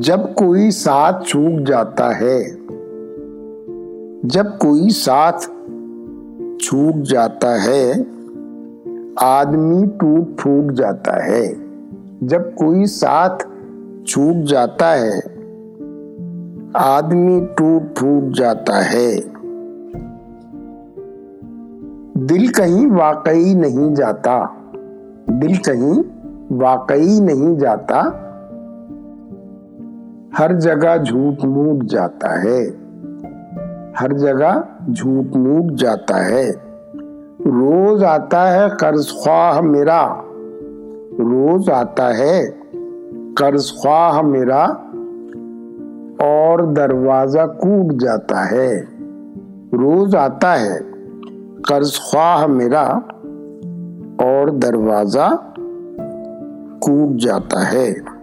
جب کوئی ساتھ چھوٹ جاتا ہے، جب کوئی ساتھ چھوٹ جاتا ہے، آدمی ٹوٹ پھوٹ جاتا ہے۔ جب کوئی ساتھ چھوٹ جاتا ہے، آدمی ٹوٹ پھوٹ جاتا ہے۔ دل کہیں واقعی نہیں جاتا۔ دل کہیں واقعی نہیں جاتا۔ ہر جگہ جھوٹ موٹ جاتا ہے۔ ہر جگہ جھوٹ موٹ جاتا ہے۔ روز آتا ہے قرض خواہ میرا۔ روز آتا ہے قرض خواہ میرا۔ اور دروازہ کوٹ جاتا ہے۔ روز آتا ہے قرض خواہ میرا۔ اور دروازہ کوٹ جاتا ہے۔